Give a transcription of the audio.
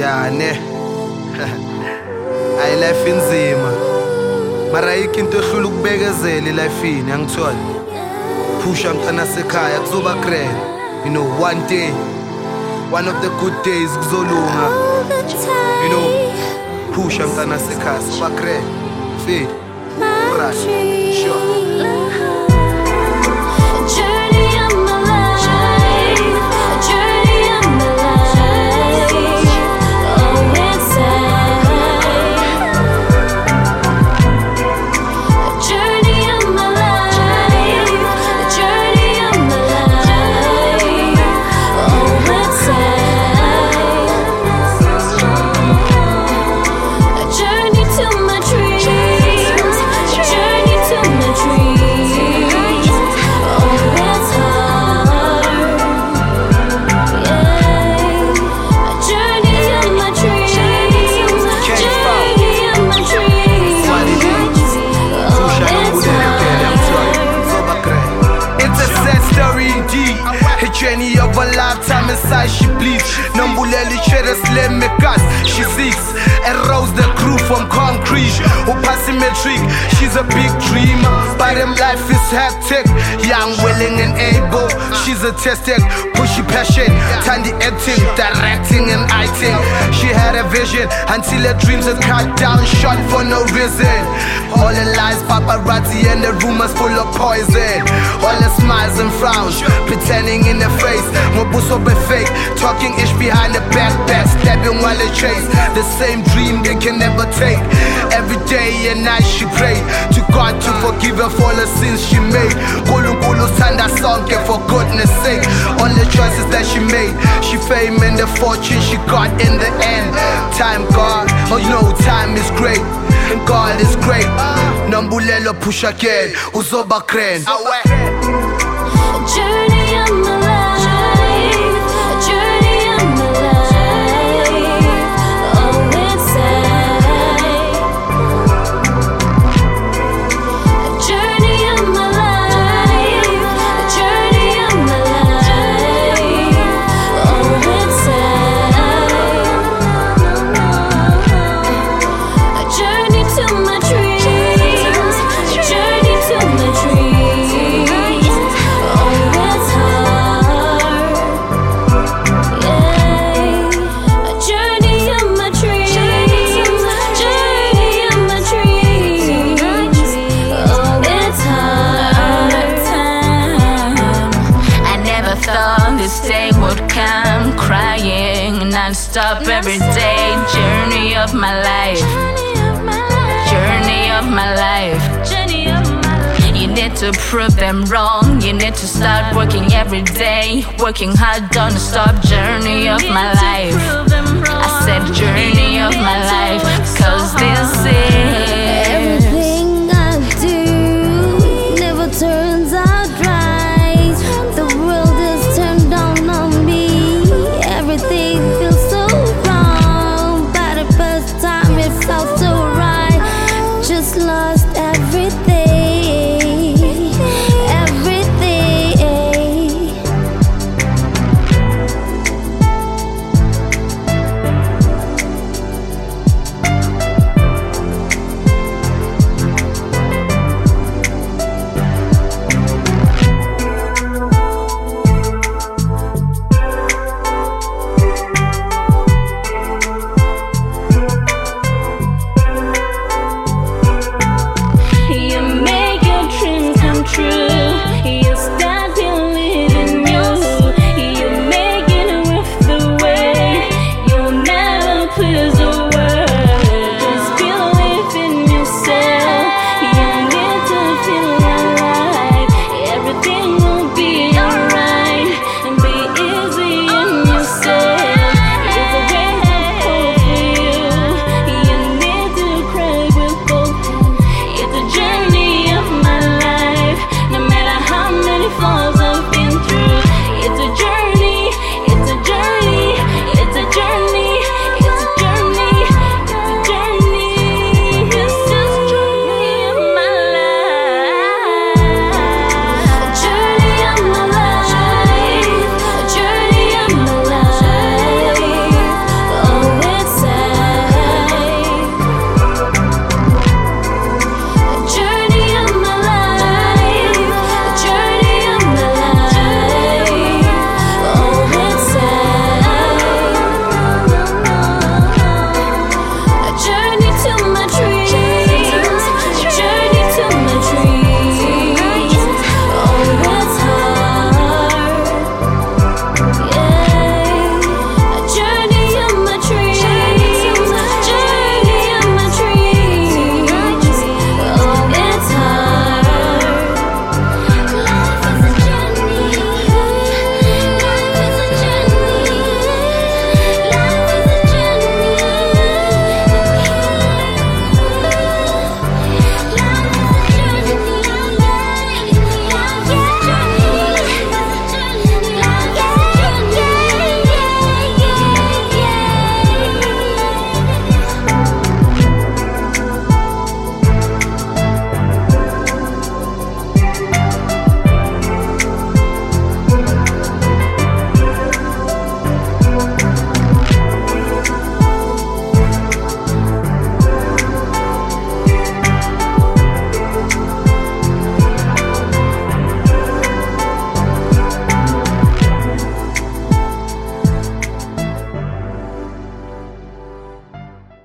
ya ne ayi life inzima. Mara ayikho into ehlula ukubekezela elifini angitholi phusha mntana sekhaya kuzoba grand. You know one day one of the good days kuzolunga. You know phusha mntana sekhaya soba grand. Fit right sure journey of a lifetime inside she bleeds. Nombulelo share slim gas She seeks. And rose the crew from concrete. Who passing metric She's a big dreamer. But them life is hectic. Young, willing and able She's a tested Pushy passion Tandy acting Directing and acting She had a vision Until her dreams are cut down Shot for no reason. All the lies paparazzi And the rumors full of poison. All the smiles and frowns Pretending in the face. Ngobuso be fake Talking ish behind the back Backstabbing while they chase. The same dream they can never take. Every day and night she pray To God to forgive her for the sins she made. Nkulunkulu sanda sonke for goodness sake. All the choices that she made. She fame and the fortune she got in the end. Time God, oh you know time is great. And God is great Nombulelo push again. Uzoba Journey stop every day. Journey of my life. Journey of my life. You need to prove them wrong. You need to start working every day. Working hard, don't stop. Journey of my life. I said,